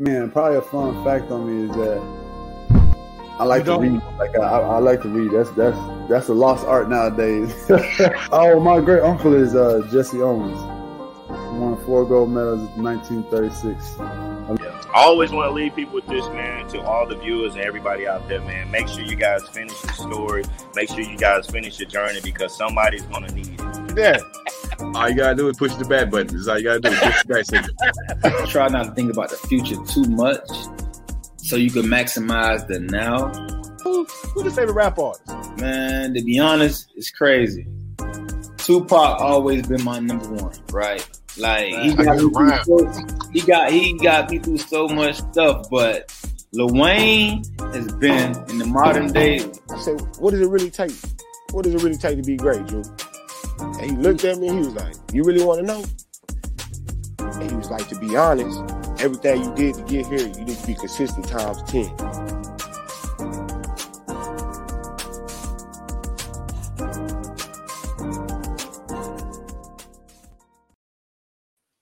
Man, probably a fun fact on me is that I like to read. Like I, I, like to read. That's that's that's a lost art nowadays. oh, my great uncle is uh, Jesse Owens. He won four gold medals in 1936. I always want to leave people with this, man. To all the viewers and everybody out there, man. Make sure you guys finish the story. Make sure you guys finish your journey because somebody's gonna need it. Yeah. All you gotta do is push the back button. That's all you gotta do. Push the back Try not to think about the future too much, so you can maximize the now. Who, who's your favorite rap artist? Man, to be honest, it's crazy. Tupac always been my number one, right? Like he got, me so, he got he got me through so much stuff, but Lil Wayne has been in the modern day. I said, what does it really take? What does it really take to be great, Drew? And he looked at me and he was like, You really want to know? And he was like, To be honest, everything you did to get here, you need to be consistent times 10.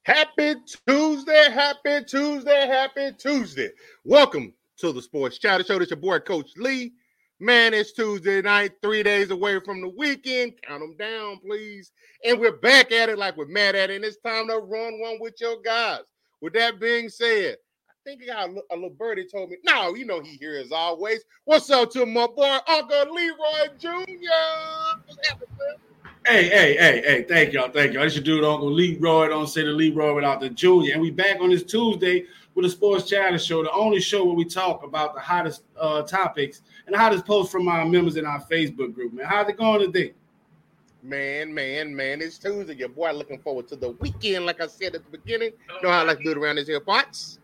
Happy Tuesday, happy Tuesday, happy Tuesday. Welcome to the Sports Chatter Show. This your boy, Coach Lee. Man, it's Tuesday night, three days away from the weekend. Count them down, please. And we're back at it like we're mad at it. And it's time to run one with your guys. With that being said, I think I got a, a little birdie told me, no, you know he here as always. What's up to my boy, Uncle Leroy Jr.? Hey, hey, hey, hey, thank y'all, thank y'all. This your dude, Uncle Leroy. Don't say the Leroy without the Junior. And we back on this Tuesday with the Sports Chatter Show, the only show where we talk about the hottest uh, topics and the hottest posts from our members in our Facebook group. Man, how's it going today? Man, man, man, it's Tuesday. Your boy looking forward to the weekend, like I said at the beginning. You know how I like to do it around these here parts.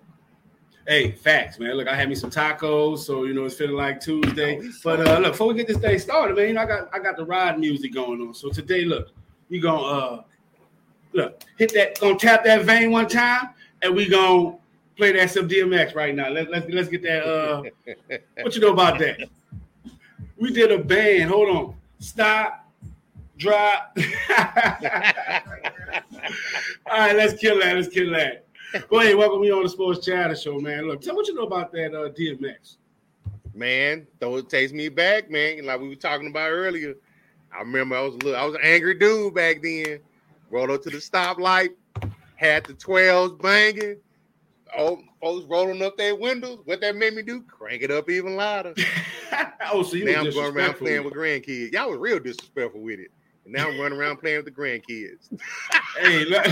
Hey, facts, man. Look, I had me some tacos, so you know it's feeling like Tuesday. Oh, but uh, look, before we get this day started, man, you know I got I got the ride music going on. So today, look, we gonna uh look hit that, gonna tap that vein one time, and we gonna play that some DMX right now. Let's let's let's get that. Uh, what you know about that? We did a band. Hold on. Stop. Drop. All right, let's kill that. Let's kill that. Go ahead. Welcome me on the Sports Chatter Show, man. Look, tell me what you know about that uh, DMX. Man, though it takes me back, man. Like we were talking about earlier. I remember I was a little, I was an angry dude back then. Rolled up to the stoplight, had the 12s banging, oh, folks rolling up their windows. What that made me do? Crank it up even louder. oh, so you now I'm going around playing with grandkids. Y'all was real disrespectful with it. And now I'm running around playing with the grandkids. hey, look.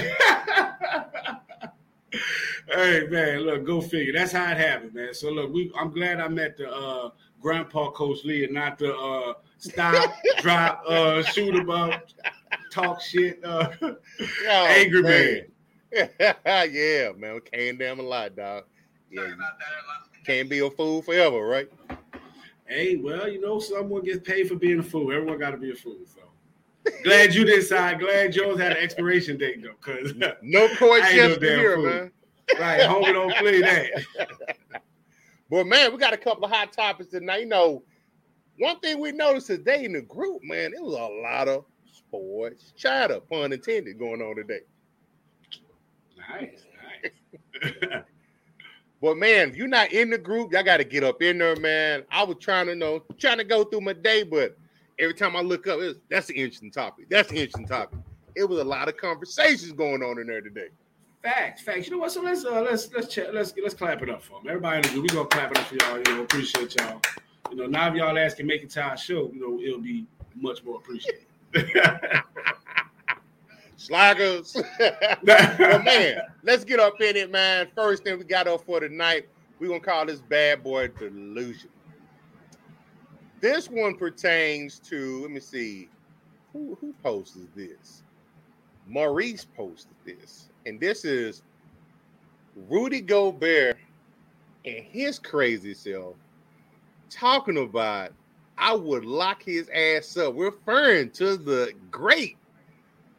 Hey man, look, go figure. That's how it happened, man. So look, we I'm glad I met the uh Grandpa Coach Lee and not the uh, stop, drop, uh, shoot about, talk shit, uh, oh, angry man. man. yeah, man, can't damn a lot, dog. Yeah, can't be a fool forever, right? Hey, well, you know, someone gets paid for being a fool. Everyone got to be a fool. So glad you decide. Glad yours had an expiration date though, because no court no here, man. Right, homie, don't play that. Well, man, we got a couple of hot topics tonight. You know, one thing we noticed today in the group, man, it was a lot of sports chatter, pun intended, going on today. Nice, nice. but man, if you're not in the group, y'all got to get up in there, man. I was trying to know, trying to go through my day, but every time I look up, was, that's an interesting topic. That's an interesting topic. It was a lot of conversations going on in there today. Facts, facts. You know what? So let's uh, let's let's check, let's let's clap it up for them. Everybody in the group, we gonna clap it up for y'all. You know, appreciate y'all. You know, now if y'all ask can make it to our show, you know, it'll be much more appreciated. Slackers. but man, let's get up in it, man. First thing we got up for tonight, we're gonna call this bad boy delusion. This one pertains to, let me see, who who posted this? Maurice posted this and this is Rudy Gobert and his crazy self talking about I would lock his ass up, referring to the great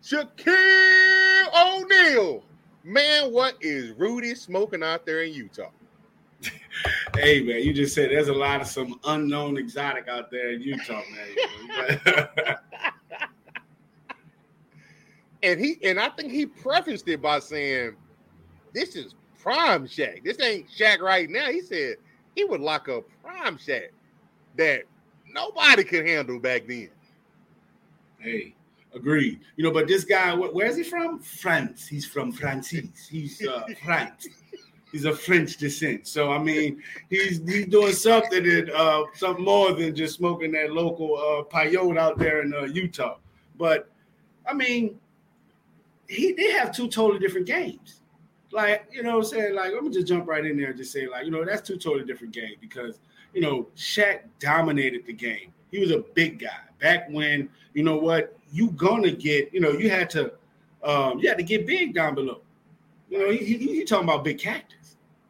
Shaquille O'Neal. Man, what is Rudy smoking out there in Utah? hey man, you just said there's a lot of some unknown exotic out there in Utah, man. and he and I think he prefaced it by saying, "This is prime Shaq. This ain't Shaq right now." He said he would lock up prime Shaq that nobody could handle back then. Hey, agreed. You know, but this guy, where is he from? France. He's from Francis. He's uh, France. He's of French descent. So I mean, he's he's doing something that uh, something more than just smoking that local uh, peyote out there in uh, Utah. But I mean, he they have two totally different games. Like, you know what I'm saying? Like, let me just jump right in there and just say, like, you know, that's two totally different games because, you know, Shaq dominated the game. He was a big guy. Back when, you know what, you gonna get, you know, you had to um, you had to get big down below. You know, he, he, he talking about big cactus.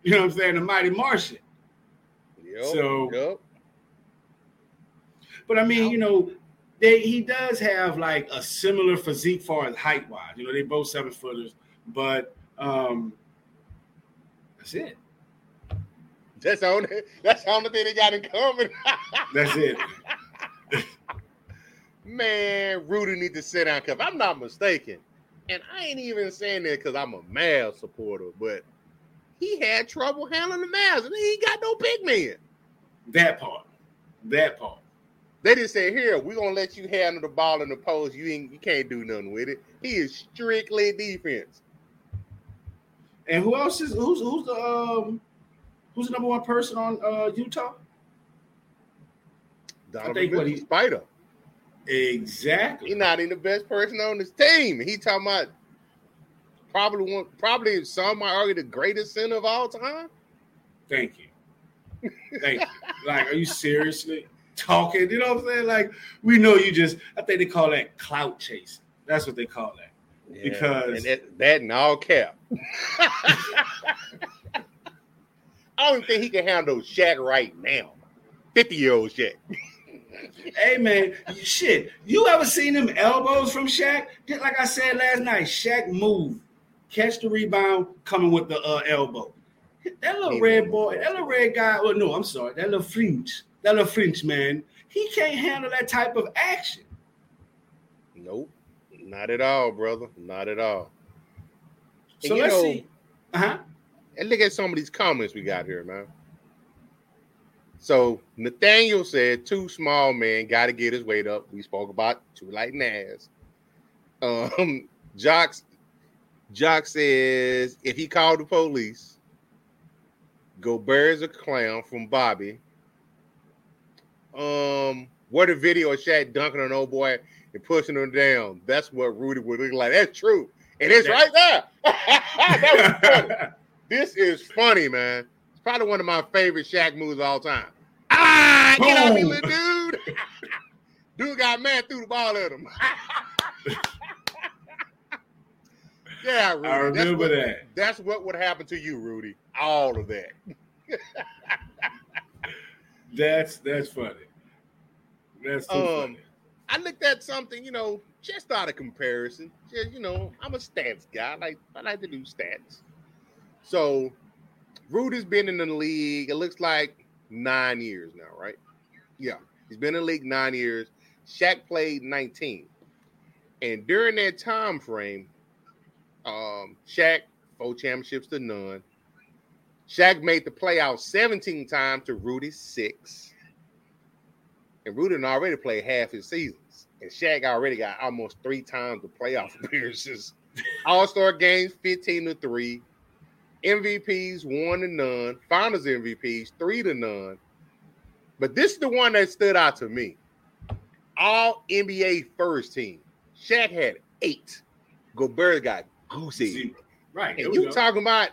You know what I'm saying? The mighty Martian. Yep, so yep. But I mean, you know, they he does have like a similar physique far as height wise. You know, they both seven footers, but um that's it. That's the only that's the only thing they got in common. that's it. Man, Rudy need to sit down because I'm not mistaken. And I ain't even saying that because I'm a Mavs supporter, but he had trouble handling the Mavs, and he got no big man. That part. That part. They just say, "Here, we're gonna let you handle the ball in the post. You ain't, you can't do nothing with it. He is strictly defense." And who else is who's who's the um who's the number one person on uh Utah? Donovan I think what he's Spider. Exactly. He's not even the best person on his team. He talking about probably one, probably some might argue the greatest center of all time. Thank you. Thank you. Like, are you seriously? talking. You know what I'm saying? Like we know you just. I think they call that clout chasing. That's what they call that. Yeah, because that, that in all cap. I don't think he can handle Shaq right now. 50 year old Shaq. hey man, shit. You ever seen them elbows from Shaq? Just like I said last night, Shaq move, catch the rebound, coming with the uh, elbow. That little red boy, that little red guy. Well, no, I'm sorry, that little fringe that little French man, he can't handle that type of action. Nope, not at all, brother. Not at all. So let's know, see. Uh huh. And look at some of these comments we got here, man. So Nathaniel said, "Too small, man. Got to get his weight up." We spoke about too light Nas. Um, Jocks, Jock says, if he called the police, Gobert's a clown from Bobby um what a video of Shaq dunking on old boy and pushing him down. That's what Rudy would look like. That's true. And it's right there. this is funny, man. It's probably one of my favorite Shaq moves of all time. Ah! Get out me, little dude. dude got mad, threw the ball at him. yeah, Rudy. I remember that's what, that. That's what would happen to you, Rudy. All of that. that's that's funny. That's too um, funny. I looked at something, you know, just out of comparison. Just, you know, I'm a stats guy. I like I like to do stats. So Rudy's been in the league, it looks like nine years now, right? Yeah. He's been in the league nine years. Shaq played 19. And during that time frame, um, Shaq, four championships to none. Shaq made the playoffs 17 times to Rudy's six. And Rudy already played half his seasons. And Shaq already got almost three times the playoff appearances. All-Star games 15 to 3. MVPs one to none. Finals MVPs three to none. But this is the one that stood out to me. All NBA first team. Shaq had eight. Gobert got goosey. Right. And you go. talking about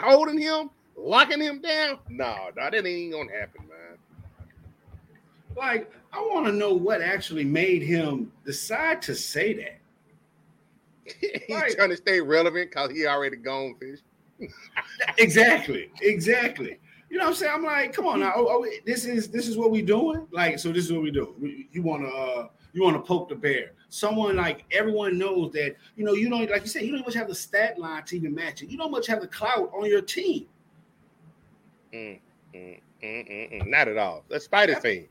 holding him, locking him down? No, no, that ain't gonna happen, man. Like, I want to know what actually made him decide to say that. He's trying to stay relevant because he already gone fish. exactly, exactly. You know what I'm saying? I'm like, come on now. Oh, oh, this is this is what we doing. Like, so this is what we do. You want to uh, you want to poke the bear. Someone like everyone knows that you know you don't like you said you don't much have the stat line to even match it. You don't much have the clout on your team. Mm, mm, mm, not at all. The Spider thing.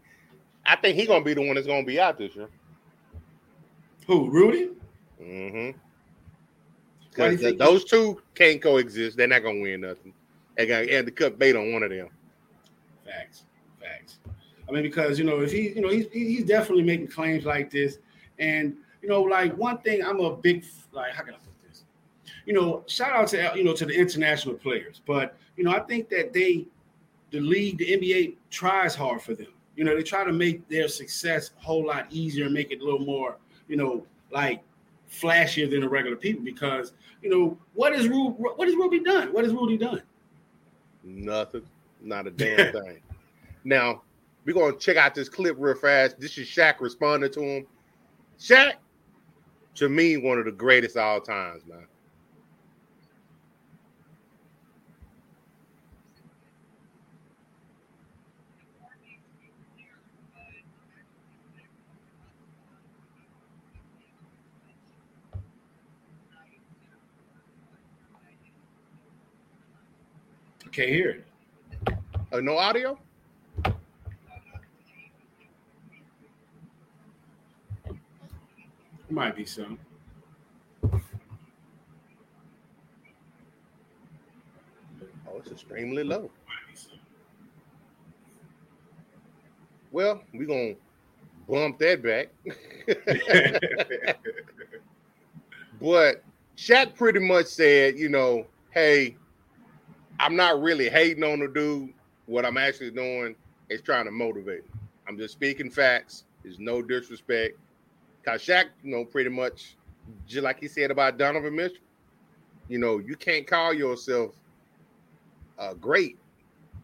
I think he's gonna be the one that's gonna be out this year. Who, Rudy? Mm-hmm. Because those two can't coexist. They're not gonna win nothing. They got to cut bait on one of them. Facts, facts. I mean, because you know, if he, you know, he's he's definitely making claims like this, and you know, like one thing, I'm a big like, how can I put this? You know, shout out to you know to the international players, but you know, I think that they, the league, the NBA tries hard for them. You know, they try to make their success a whole lot easier and make it a little more, you know, like flashier than the regular people because you know what is Rudy, what has Rudy done? What has Rudy done? Nothing, not a damn thing. Now we're gonna check out this clip real fast. This is Shaq responding to him. Shaq, to me, one of the greatest all times, man. Can't hear it. Uh, no audio? Might be some. Oh, it's extremely low. Well, we're gonna bump that back. but Shaq pretty much said, you know, hey, I'm not really hating on the dude. What I'm actually doing is trying to motivate him. I'm just speaking facts. There's no disrespect. Cause Shaq, you know, pretty much just like he said about Donovan Mitchell, you know, you can't call yourself uh, great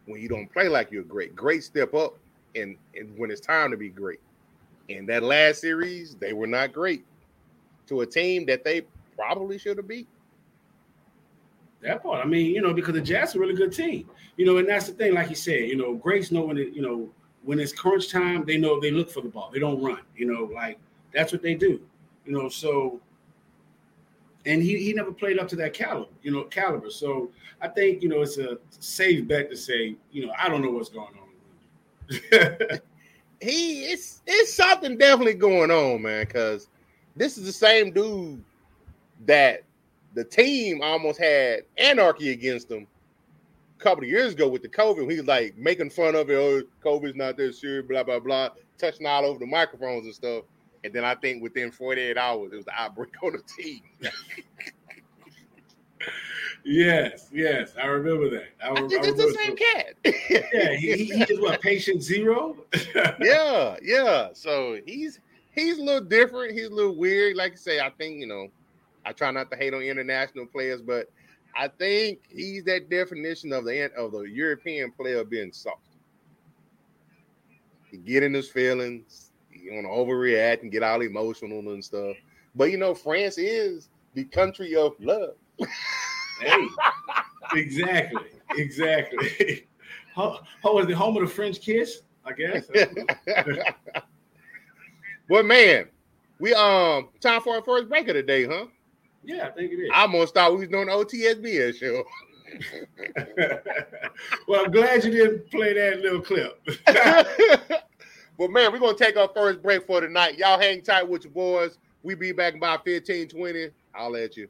when you don't play like you're great. Great step up and, and when it's time to be great. In that last series, they were not great to a team that they probably should have beat. That part. I mean, you know, because the Jazz are a really good team. You know, and that's the thing, like he said, you know, greats know when it, you know, when it's crunch time, they know they look for the ball. They don't run. You know, like that's what they do. You know, so and he, he never played up to that caliber, you know, caliber. So I think, you know, it's a safe bet to say, you know, I don't know what's going on. he it's it's something definitely going on, man, because this is the same dude that the team almost had anarchy against him a couple of years ago with the COVID. He was like making fun of it. Oh, COVID's not that serious, blah, blah, blah, touching all over the microphones and stuff. And then I think within 48 hours, it was the outbreak on the team. yes, yes, I remember that. I, I think I it's the same cat. yeah, he, he, he, is what patient zero. yeah, yeah. So he's he's a little different. He's a little weird. Like I say, I think you know I try not to hate on international players, but I think he's that definition of the of the European player being soft. he get in his feelings, he want to overreact and get all emotional and stuff. But you know, France is the country of love. hey, exactly, exactly. How, how was the home of the French kiss? I guess. well, man, we um time for our first break of the day, huh? Yeah, I think it is. I almost thought we was doing the OTSBS show. well, I'm glad you didn't play that little clip. well, man, we're gonna take our first break for tonight. Y'all hang tight with your boys. We be back by about 15, 20. I'll let you.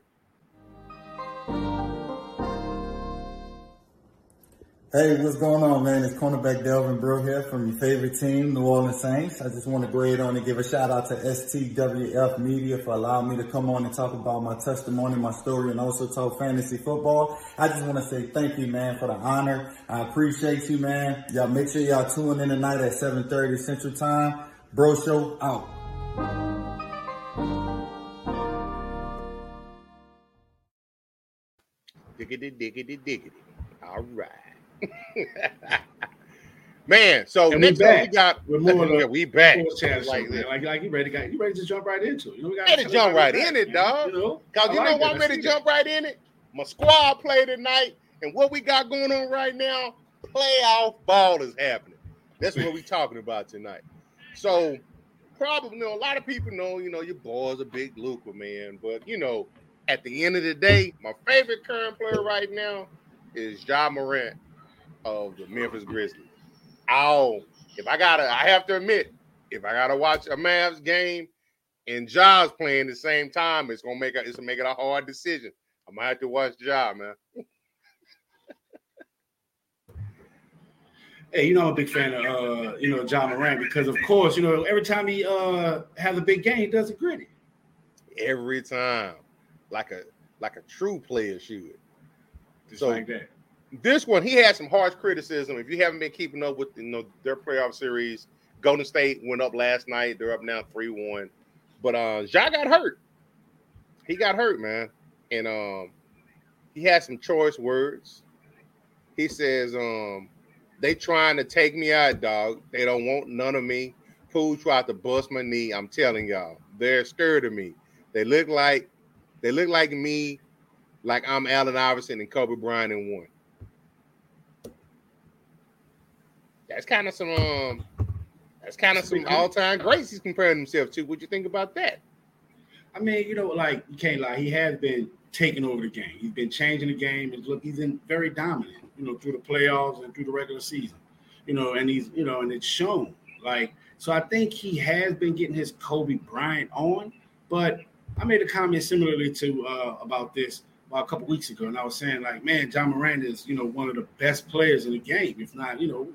Hey, what's going on, man? It's cornerback Delvin Breaux here from your favorite team, New Orleans Saints. I just want to go ahead on and give a shout out to STWF Media for allowing me to come on and talk about my testimony, my story, and also talk fantasy football. I just want to say thank you, man, for the honor. I appreciate you, man. Y'all make sure y'all tune in tonight at 7.30 Central Time. Bro Show out. Diggity, diggity, diggity. All right. Man, so and next we, we got we're more yeah, we back. Like, like, like, you ready? To, you ready to jump right into it? You know, we got ready to jump right in it, dog. You know, Cause you like know why I'm ready to jump right in it. My squad play tonight, and what we got going on right now, playoff ball is happening. That's what we're talking about tonight. So probably you know a lot of people know, you know, your boy's a big Luka man, but you know, at the end of the day, my favorite current player right now is Ja Morant of the Memphis Grizzlies. Oh, if I gotta, I have to admit, if I gotta watch a Mavs game and Ja's playing the same time, it's gonna make it, it's gonna make it a hard decision. I'm gonna have to watch Ja, man. Hey, you know I'm a big fan of uh, you know Ja Morant because of course you know every time he uh has a big game he does it gritty. Every time, like a like a true player should. Just so, like that this one he had some harsh criticism. If you haven't been keeping up with you know their playoff series, Golden State went up last night. They're up now three one, but uh, Ja got hurt. He got hurt, man, and um, he had some choice words. He says, um, they trying to take me out, dog. They don't want none of me. Poole tried to bust my knee. I'm telling y'all, they're scared of me. They look like they look like me, like I'm Allen Iverson and Kobe Bryant in one. That's kind of some um that's kind of some all time greats he's comparing himself to. What you think about that? I mean, you know, like you can't lie, he has been taking over the game. He's been changing the game, and look, he's been very dominant. You know, through the playoffs and through the regular season. You know, and he's you know, and it's shown. Like, so I think he has been getting his Kobe Bryant on. But I made a comment similarly to uh, about this about a couple weeks ago, and I was saying like, man, Ja Morant is you know one of the best players in the game, if not you know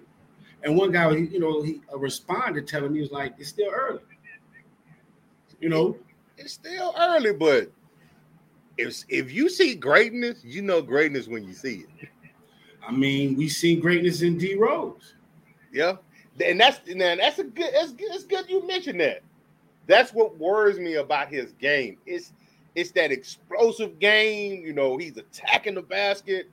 and one guy, you know, he responded telling me, he was like, it's still early. You know, it's still early, but if if you see greatness, you know greatness when you see it. I mean, we see greatness in D Rose. Yeah, and that's and that's a good. That's good. It's good you mentioned that. That's what worries me about his game. It's it's that explosive game. You know, he's attacking the basket.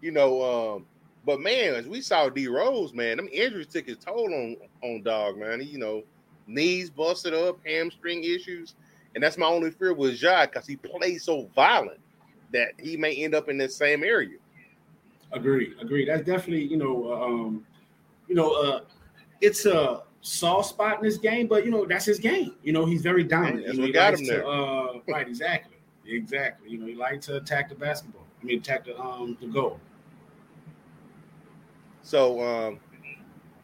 You know, um, but man, as we saw D Rose, man, them injuries took his toll on on dog, man. He, you know, knees busted up, hamstring issues, and that's my only fear with Ja because he plays so violent that he may end up in the same area. Agree, agree. That's definitely you know, uh, um, you know, uh, it's a soft spot in this game, but you know that's his game. You know, he's very dominant. you know, got him there. To, uh, right, exactly, exactly. You know, he likes to attack the basketball. I mean, attack the um the goal. So um,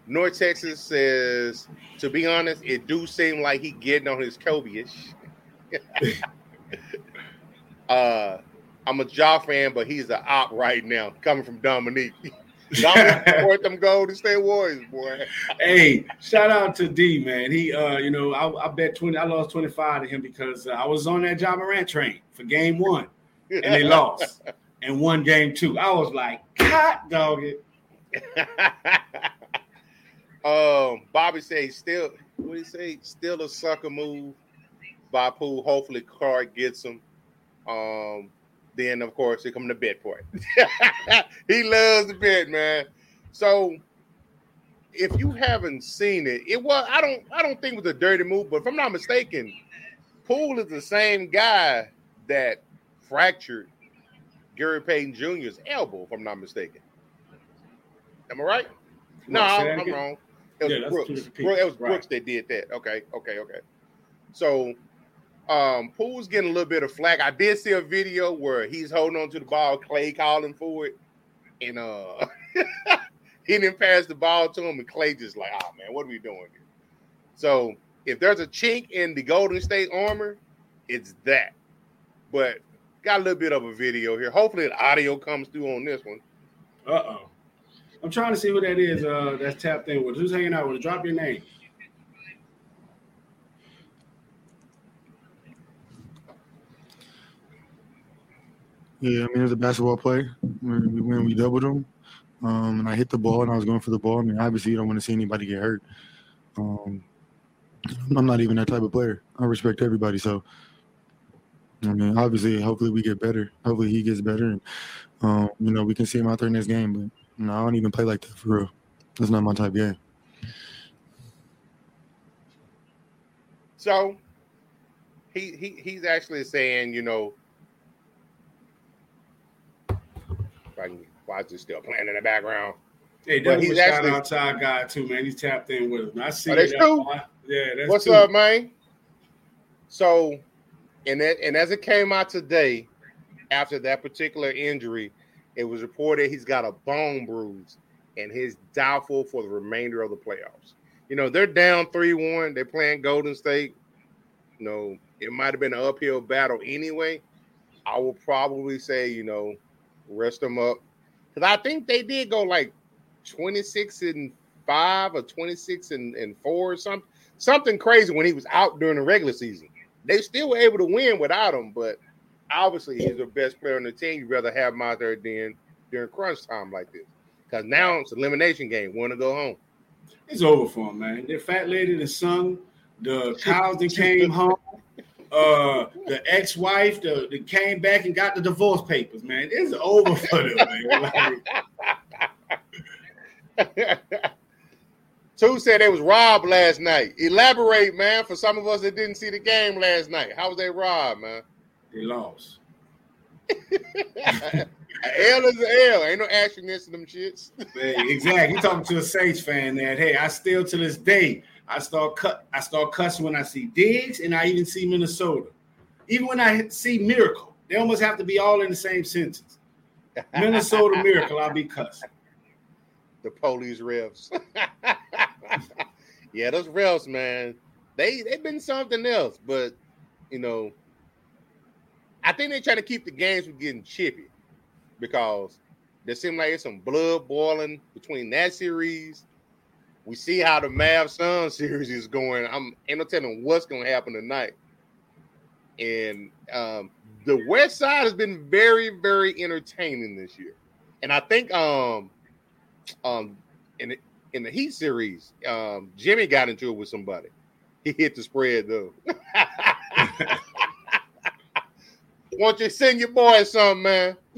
North Texas says, to be honest, it do seem like he getting on his Kobe-ish. uh, I'm a Ja fan, but he's an op right now, coming from Dominique. Dominique support them Golden State Warriors, boy. hey, shout out to D, man. He, uh, you know, I, I bet twenty. I lost twenty five to him because uh, I was on that Ja Morant train for game one, and they lost, and won game two. I was like, God, dog it. um, Bobby says still what you say? Still a sucker move by Poole. Hopefully Clarke gets him. Um, then of course here come to bet part. he loves the bet, man. So if you haven't seen it, it was I don't I don't think it was a dirty move, but if I'm not mistaken, Poole is the same guy that fractured Gary Payton Jr.'s elbow, if I'm not mistaken. Am I right? No, I'm, I'm wrong. It was yeah, Brooks. Brooks. It was right. Brooks that did that. Okay, okay, okay. So um Poole's getting a little bit of flack. I did see a video where he's holding on to the ball, Clay calling for it, and uh he didn't pass the ball to him, and Clay just like, oh man, what are we doing here? So if there's a chink in the Golden State armor, it's that. But got a little bit of a video here. Hopefully the audio comes through on this one. Uh oh. I'm trying to see who that is. Uh, that's tapped in with. Who's hanging out with? Drop your name. Yeah, I mean, as a basketball player, when we, when we doubled him, um, and I hit the ball and I was going for the ball. I mean, obviously, you don't want to see anybody get hurt. Um, I'm not even that type of player. I respect everybody. So, I mean, obviously, hopefully we get better. Hopefully he gets better, and um, you know we can see him out there in this game. But you know, I don't even play like that for real. That's not my type game. So, he he he's actually saying, you know, if I why is it still playing in the background? Hey, that was a shout out to our guy too, man. He's tapped in with him. I see. Oh, that's true. Yeah, that's What's two. up, man? So, and that, and as it came out today, after that particular injury, it was reported he's got a bone bruise and he's doubtful for the remainder of the playoffs. You know, they're down 3 1. They're playing Golden State. You know, it might have been an uphill battle anyway. I will probably say, you know, rest them up. Because I think they did go like 26 and 5 or 26 and, and 4 or something. Something crazy when he was out during the regular season. They still were able to win without him, but obviously he's the best player on the team. You'd rather have him out there than during crunch time like this. Because now it's elimination game. Want to go home. It's over for him, man. The fat lady that sung, the cows that came home, uh, the ex-wife that, that came back and got the divorce papers, man. It's over for them, man. Like, Two said they was robbed last night. Elaborate, man, for some of us that didn't see the game last night. How was they robbed, man? They lost. L is an L. Ain't no action in them shits. exactly. You talking to a Saints fan that hey, I still to this day I start cut. I start cussing when I see Diggs, and I even see Minnesota. Even when I see Miracle, they almost have to be all in the same sentence. Minnesota Miracle, I'll be cussing. The police refs. yeah, those refs, man, they they've been something else. But you know, I think they're trying to keep the games from getting chippy because there seems like there's some blood boiling between that series. We see how the Mav Sun series is going. I'm ain't no telling what's going to happen tonight. And um, the West Side has been very, very entertaining this year. And I think um, um, in in the Heat series, um, Jimmy got into it with somebody. He hit the spread though. Want you to send your boy something, man.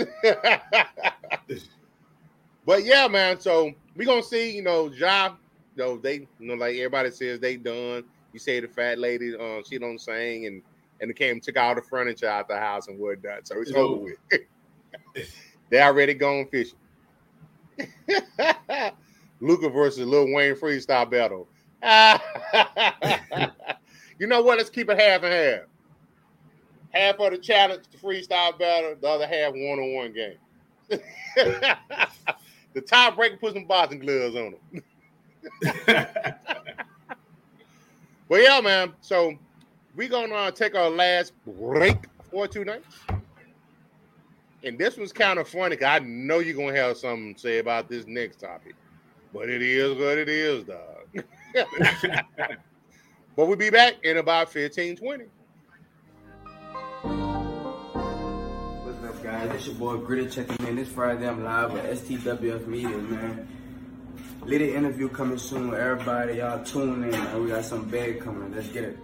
but yeah, man. So we're gonna see, you know, Ja, you know, they you know, like everybody says they done. You say the fat lady, um, she don't sing and and they came took all the furniture out the house and whatnot. So it's over with. they already gone fishing. Luka versus Lil Wayne freestyle battle. you know what? Let's keep it half and half. Half of the challenge, the freestyle battle, the other half one on one game. the tiebreaker put some boxing gloves on them. but yeah, man. So we're gonna uh, take our last break for tonight. And this was kind of funny because I know you're gonna have something to say about this next topic. But it is what it is, dog. but we'll be back in about 15, 20. Guys? It's your boy Gritty checking in. This Friday I'm live with STWF Media, man. Little interview coming soon with everybody. Y'all tune in, man. We got some big coming. Let's get it.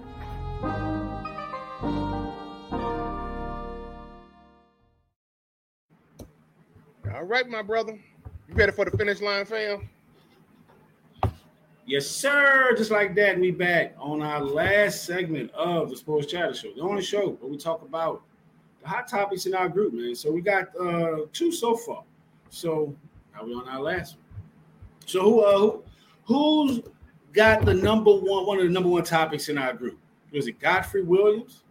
All right, my brother. You ready for the finish line, fam? Yes, sir. Just like that, we back on our last segment of the Sports Chatter Show, the only show where we talk about the hot topics in our group, man. So we got uh two so far. So now we on our last one. So who uh who, who's got the number one one of the number one topics in our group? Was it Godfrey Williams?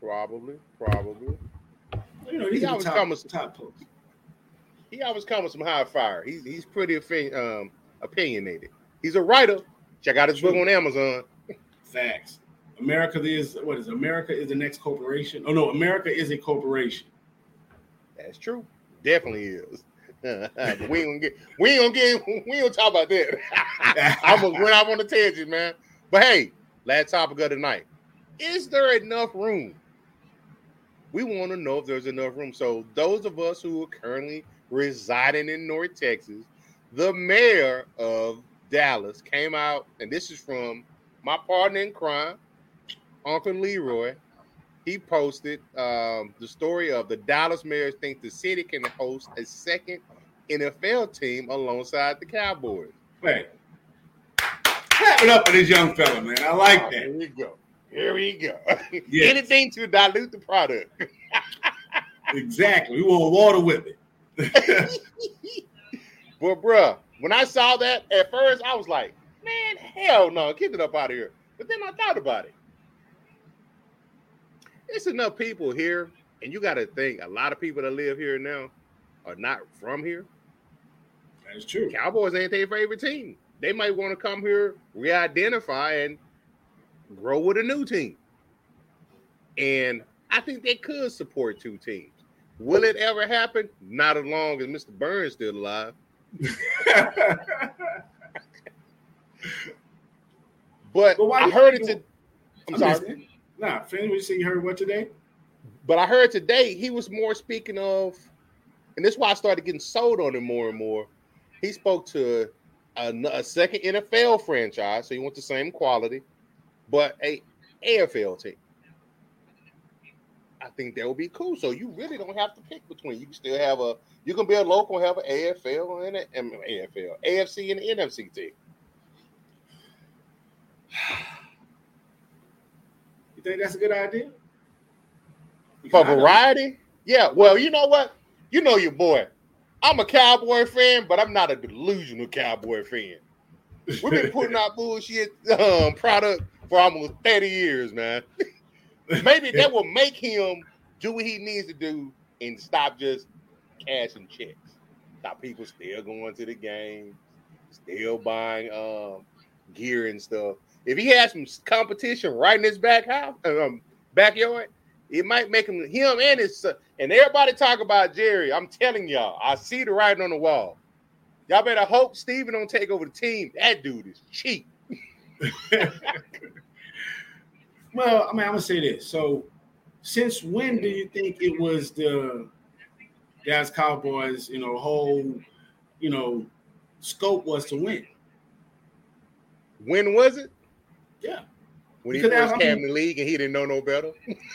Probably, probably. You know, He always top, come with- top posts. He always comes with some high fire. He's he's pretty um, opinionated. He's a writer. Check out his book on Amazon. Facts. America is what is America is the next corporation. Oh no, America is a corporation. That's true. Definitely is. we ain't gonna get we ain't gonna get we ain't gonna talk about that. I'm gonna went out on a tangent, man. But hey, last topic of the night. Is there enough room? We want to know if there's enough room. So those of us who are currently residing in North Texas, the mayor of Dallas came out, and this is from my partner in crime, Uncle Leroy. He posted um, the story of the Dallas Mayor think the city can host a second NFL team alongside the Cowboys. Wait. Clap it up for this young fella, man. I like Here that. Here we go. Here we go. Yes. Anything to dilute the product. Exactly. We want water with it. But bruh, when I saw that at first, I was like, man, hell no, get it up out of here. But then I thought about it. It's enough people here, and you got to think a lot of people that live here now are not from here. That is true. Cowboys ain't their favorite team. They might want to come here, re-identify, and grow with a new team. And I think they could support two teams. Will it ever happen? Not as long as Mr. Burns still alive. But, But why I heard it. To, I'm sorry. Nah, Finn, you say you heard what today? but I heard today he was more speaking of, and this is why I started getting sold on him more and more. He spoke to a, a second NFL franchise, so he wants the same quality, but a AFL team. I think that would be cool. So you really don't have to pick between. You can still have a. You can be a local, have an AFL and an AFL, AFC and an NFC team. Think that's a good idea? For variety, yeah. Well, you know what? You know your boy. I'm a Cowboy fan, but I'm not a delusional Cowboy fan. We've been putting out bullshit um, product for almost 30 years, man. Maybe that will make him do what he needs to do and stop just cashing checks. Stop people still going to the game, still buying um, gear and stuff. If he has some competition right in his back house, um, backyard, it might make him him and his son. And everybody talk about Jerry. I'm telling y'all, I see the writing on the wall. Y'all better hope Stephen don't take over the team. That dude is cheap. Well, I mean, I'm gonna say this. So, since when do you think it was the Dallas Cowboys? You know, whole, you know, scope was to win. When was it? Yeah, When he first came mean- in the league and he didn't know no better.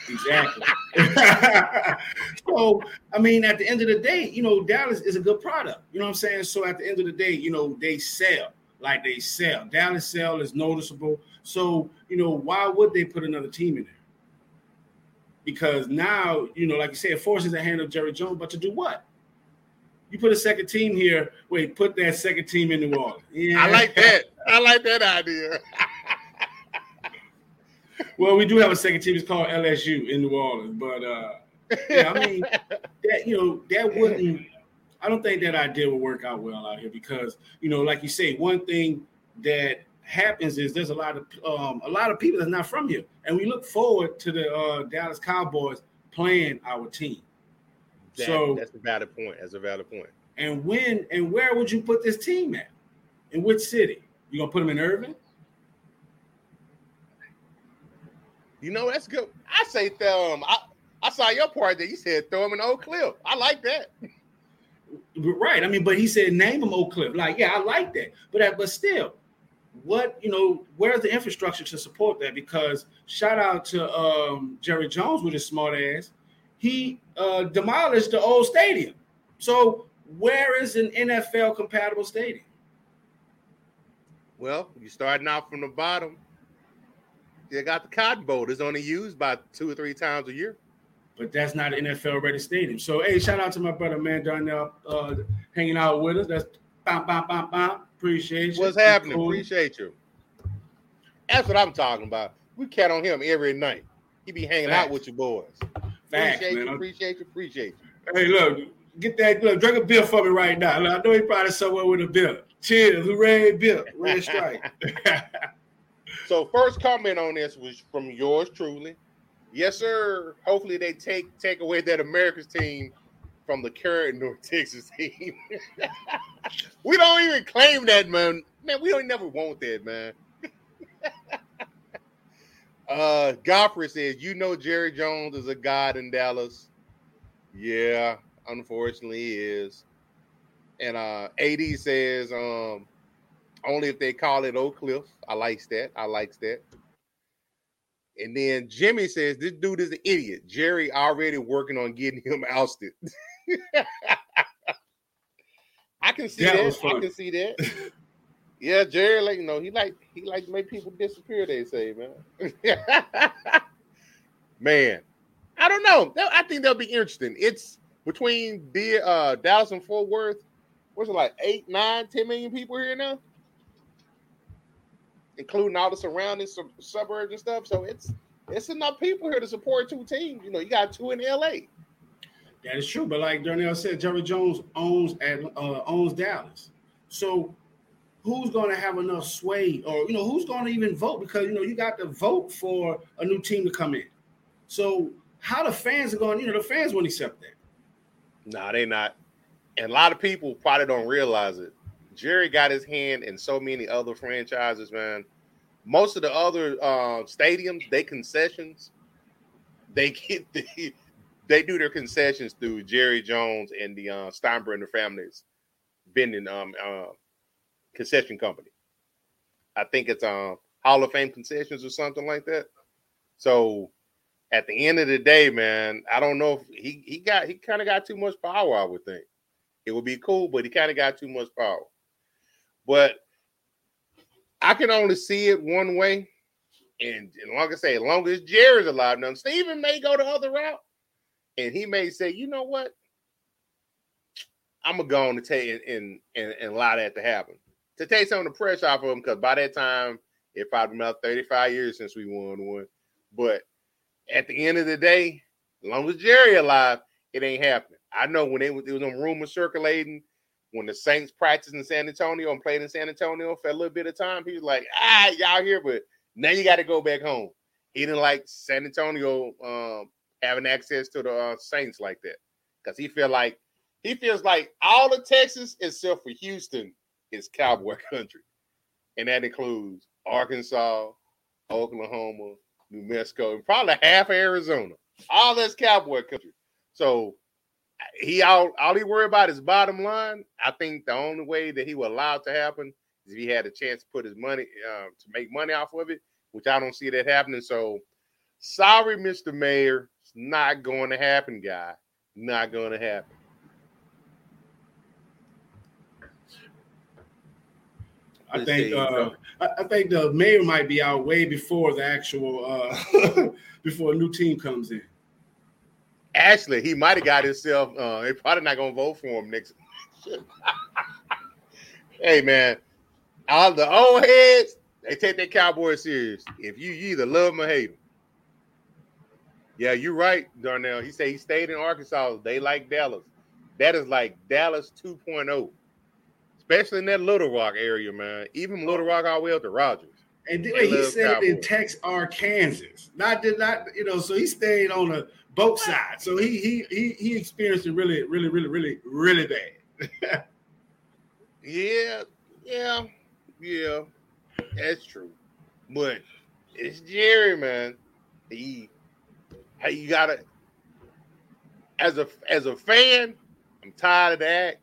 exactly. so, I mean, at the end of the day, you know, Dallas is a good product. You know what I'm saying? So, at the end of the day, you know, they sell like they sell. Dallas sell is noticeable. So, you know, why would they put another team in there? Because now, you know, like you said, it forces the hand of Jerry Jones, but to do what? You put a second team here. Wait, put that second team in New Orleans. Yeah, I like that. I like that idea. Well, we do have a second team. It's called LSU in New Orleans, but uh, yeah, I mean that you know that wouldn't. I don't think that idea would work out well out here because you know, like you say, one thing that happens is there's a lot of um, a lot of people that's not from here, and we look forward to the uh, Dallas Cowboys playing our team. That- So- that's a valid point. That's a valid point. And when and where would you put this team at? In which city? You gonna put them in Irving? You know, that's good. I say, um, I, I saw your part that You said throw him an old clip. I like that. Right. I mean, but he said name him Oak Cliff. Like, yeah, I like that. But uh, but still, what you know, where's the infrastructure to support that? Because shout out to um, Jerry Jones with his smart ass. He uh, demolished the old stadium. So where is an NFL compatible stadium? Well, you're starting out from the bottom. You got the Cotton Bowl. It's only used by two or three times a year. But that's not an NFL ready stadium. So, hey, shout out to my brother, man, Darnell, uh, hanging out with us. That's bam, bam, bam, bam. Appreciate you. What's happening? Cool. Appreciate you. That's what I'm talking about. We count on him every night. He be hanging Facts. out with your boys. Facts, appreciate man. you, appreciate you, appreciate you. Hey, look, get that. Look, drink a beer for me right now. I know he probably somewhere with a beer. Cheers, hooray, beer, red strike. so, first comment on this was from yours truly. Yes, sir. Hopefully, they take take away that America's team from the current North Texas team. we don't even claim that, man. Man, we don't never want that, man. uh Godfrey says, you know Jerry Jones is a god in Dallas. Yeah, unfortunately he is. And uh AD says, um, only if they call it Oak Cliff. I likes that. I likes that. And then Jimmy says, This dude is an idiot. Jerry already working on getting him ousted. I can see that. that. I can see that. Yeah, Jerry, like you know, he like he like to make people disappear. They say, man. man, I don't know. I think that'll be interesting. It's between the uh, Dallas and Fort Worth. What's it like? Eight, nine, ten million people here now, including all the surrounding sub- suburbs and stuff. So it's it's enough people here to support two teams. You know, you got two in LA. That is true, but like Darnell said, Jerry Jones owns at uh, owns Dallas. So who's going to have enough sway or you know who's going to even vote because you know you got to vote for a new team to come in so how the fans are going you know the fans won't accept that nah they not and a lot of people probably don't realize it jerry got his hand in so many other franchises man most of the other uh, stadiums they concessions they get the, they do their concessions through jerry jones and the uh, steinbrenner families vending um, uh, concession company. I think it's um Hall of Fame concessions or something like that. So at the end of the day, man, I don't know if he he got he kind of got too much power. I would think it would be cool, but he kind of got too much power. But I can only see it one way, and, and like I say, as long as Jerry's alive, now Stephen may go the other route, and he may say, you know what, I'm gonna go on to take and and, and allow that to happen to take some of the pressure off of him because by that time it probably been about 35 years since we won one. But at the end of the day, as long as Jerry alive, it ain't happening. I know when it was, there was some rumors circulating when the Saints practiced in San Antonio and played in San Antonio for a little bit of time. He was like, ah, y'all here, but now you got to go back home. He didn't like San Antonio um, having access to the uh, Saints like that because he feel like he feels like all of Texas except for Houston is cowboy country, and that includes Arkansas, Oklahoma, New Mexico, and probably half Arizona. All that's cowboy country. So he all all he worry about is bottom line. I think the only way that he will allow it to happen is if he had a chance to put his money uh, to make money off of it, which I don't see that happening. So sorry, Mr. Mayor, it's not going to happen, guy. Not going to happen. I think uh, I, think the mayor might be out way before the actual uh, before a new team comes in. Actually, he might have got himself. Uh, they're probably not gonna vote for him next. hey man, all the old heads they take that Cowboys serious. If you, either love them or hate them. Yeah, you're right, Darnell. He said he stayed in Arkansas. They like Dallas. That is like Dallas 2.0 especially in that Little Rock area, man. Even Little Rock all the way up to Rogers. And then, he said Cowboys. in Texarkana, not did not you know. So he stayed on the boat sides. So he he he he experienced it really, really, really, really, really bad. yeah, yeah, yeah. That's true. But it's Jerry, man. He, hey, you gotta. As a as a fan, I'm tired of that.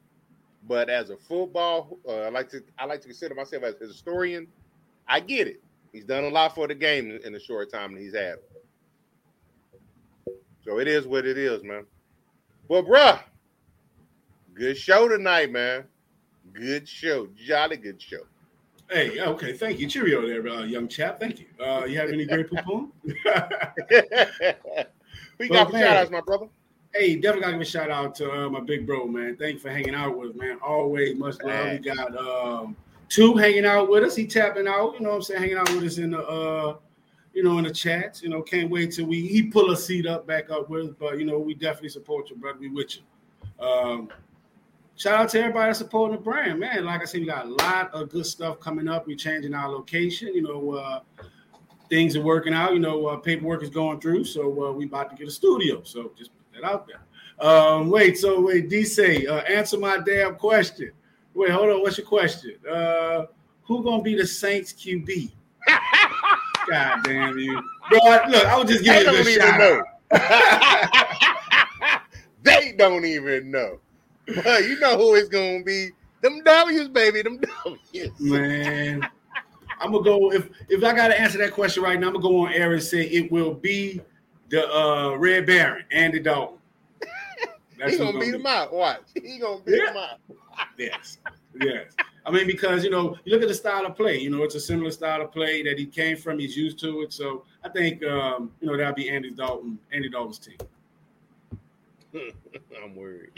But as a football, uh, I like to I like to consider myself as a historian. I get it. He's done a lot for the game in the short time that he's had. So it is what it is, man. But bruh, good show tonight, man. Good show, jolly good show. Hey, okay, thank you. Cheerio there, uh, young chap. Thank you. Uh, you have any Grey Poupon? we got shout outs, my brother. Hey, definitely gotta give a shout out to uh, my big bro, man. Thank you for hanging out with us, man. Always much love. We got um, two hanging out with us. He tapping out, you know what I'm saying, hanging out with us in the uh, you know, in the chats. You know, can't wait till we he pull a seat up back up with us. But you know, we definitely support you, brother. We with you. Um, shout out to everybody supporting the brand, man. Like I said, we got a lot of good stuff coming up. We changing our location. You know, uh, things are working out. You know, uh, paperwork is going through, so uh, we about to get a studio. So just put that out there. Um, wait, so wait, D say, uh, answer my damn question. Wait, hold on. What's your question? Uh, who gonna be the Saints QB? God damn you, bro! Look, I was just giving you a shout know. they don't even know. But you know who it's gonna be. Them W's, baby. Them W's. Man. I'm gonna go if if I gotta answer that question right now, I'm gonna go on air and say it will be the uh, Red Baron, Andy Dalton. That's he gonna, gonna beat be. him out. Watch. He gonna beat yeah. him out. yes. Yes. I mean, because you know, you look at the style of play. You know, it's a similar style of play that he came from. He's used to it. So I think um, you know that'll be Andy Dalton, Andy Dalton's team. I'm worried.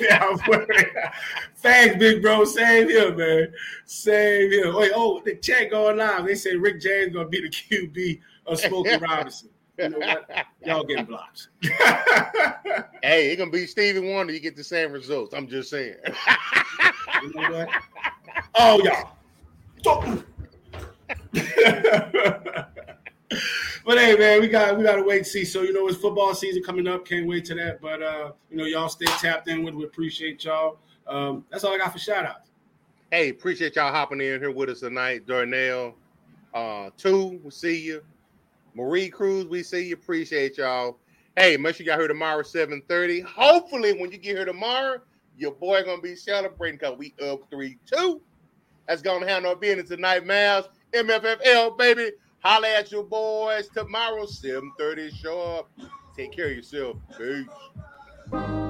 yeah, I'm worried. Thanks, big bro. Same here, man. Same here. Wait, oh, the chat going live. They say Rick James gonna be the QB of Smokey Robinson. You know what? Y'all getting blocked. hey, it's gonna be Stevie Wonder. You get the same results. I'm just saying. you know what? Oh, y'all. but hey, man, we got we got to wait and see. So you know, it's football season coming up. Can't wait to that. But uh, you know, y'all stay tapped in with. We appreciate y'all. Um, that's all I got for shout outs. Hey, appreciate y'all hopping in here with us tonight. Darnell, uh, two, we see you. Marie Cruz, we see you. Appreciate y'all. Hey, make sure you got here tomorrow 7:30. Hopefully, when you get here tomorrow, your boy gonna be celebrating because we up 3-2. That's gonna handle business tonight, Mavs. MFFL, baby. Holla at your boys tomorrow, 7:30 sharp. Take care of yourself. Peace.